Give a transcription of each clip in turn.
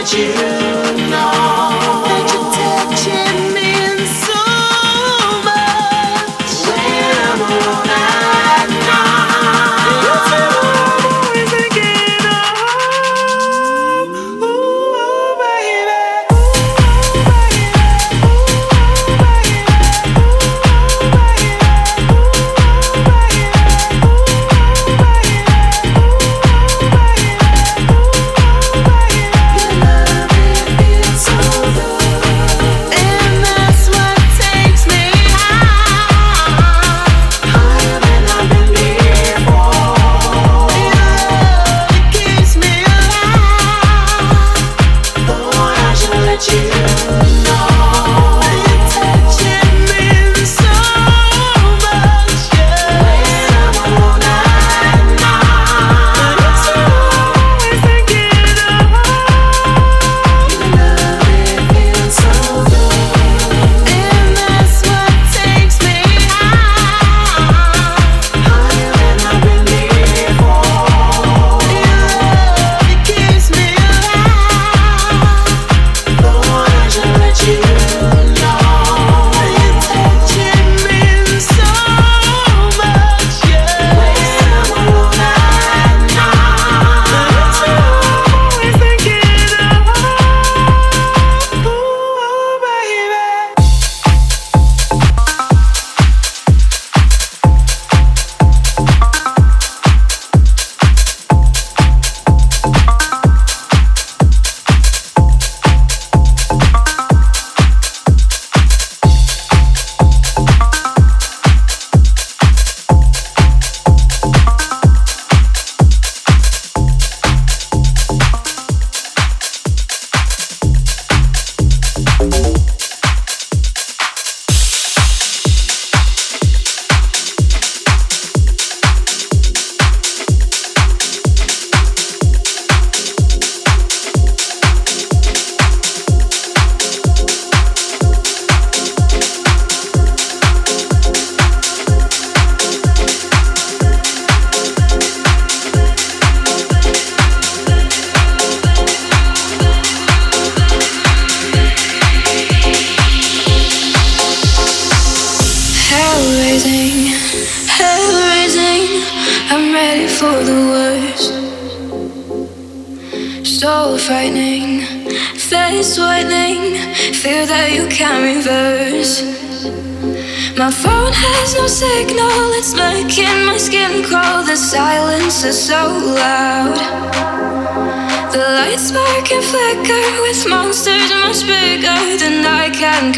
let you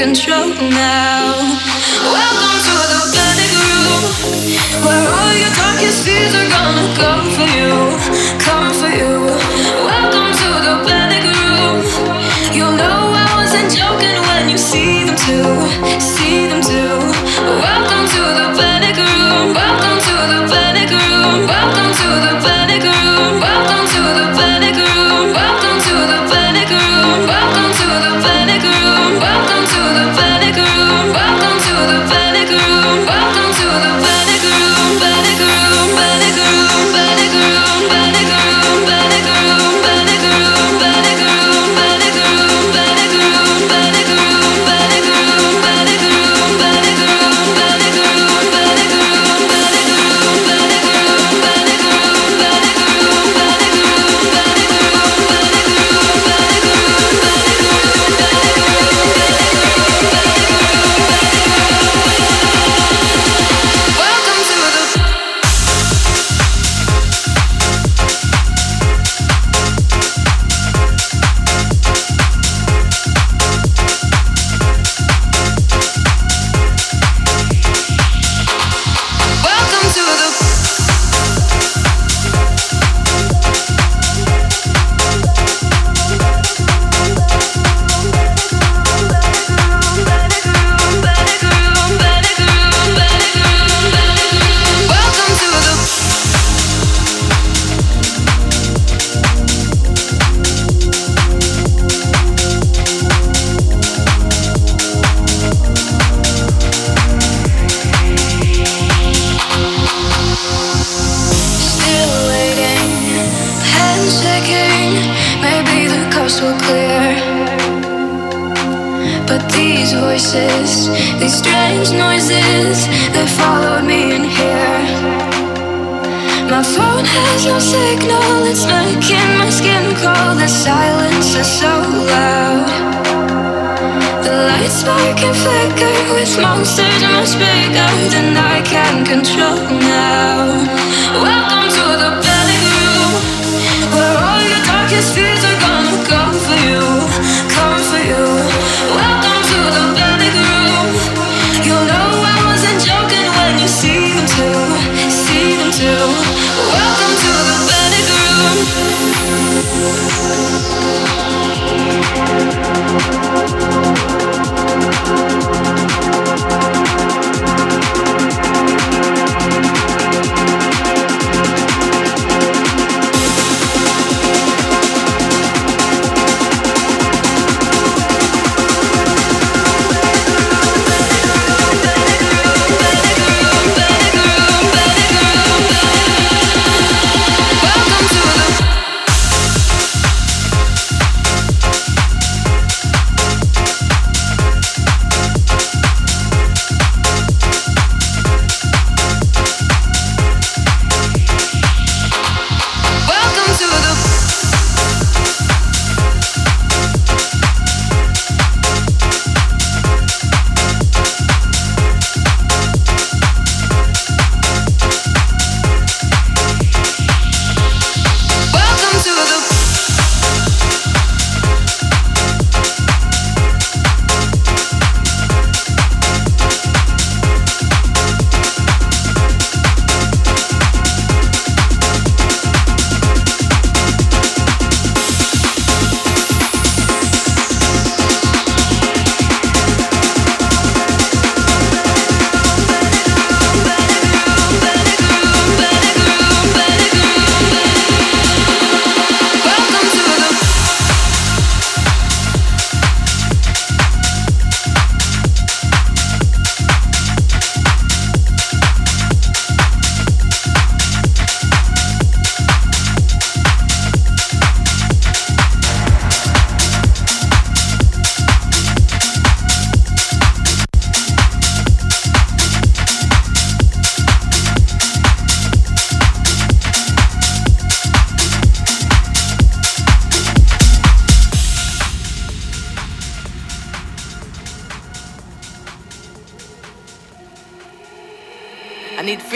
control now.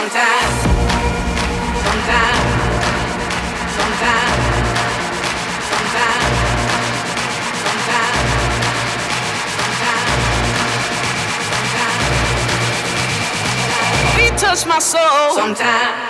Sometimes, my soul. Sometimes.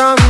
some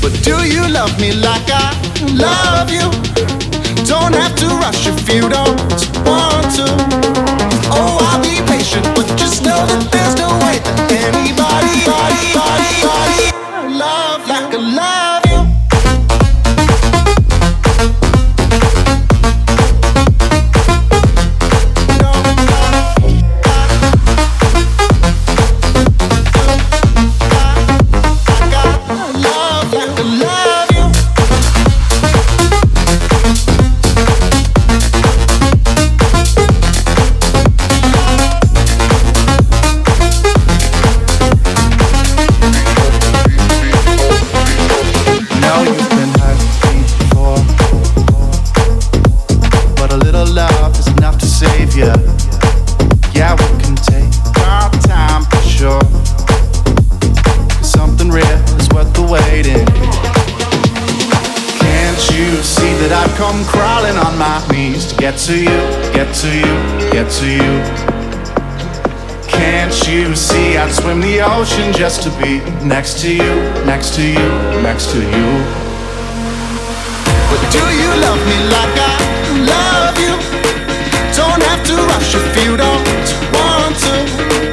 But do you love me like I love you? don't have to rush if you don't want to. Oh, I'll be patient, but just know that there's no way that anybody, body, body, body, love like a love. Swim the ocean just to be next to you, next to you, next to you? But do you love me like I love you? Don't have to rush if you don't want to.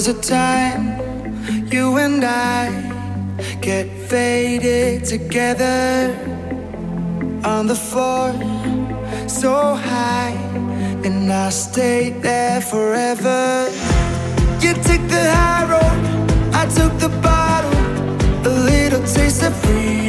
Was a time you and I get faded together on the floor so high, and I stayed there forever. You took the high road, I took the bottle, a little taste of freedom.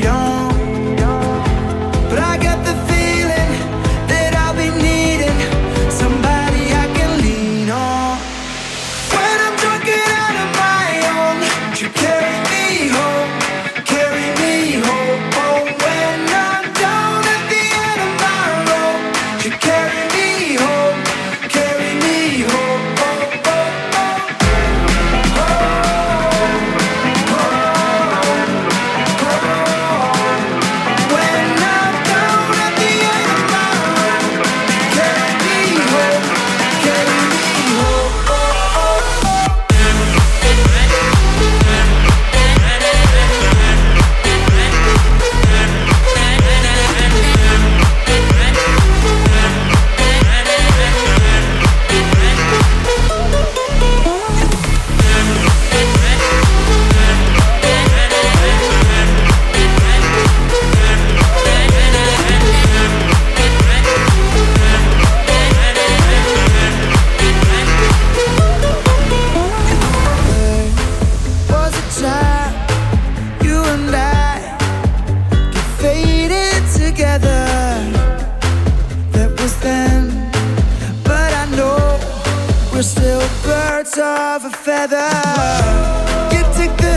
We're still birds of a feather. Get take the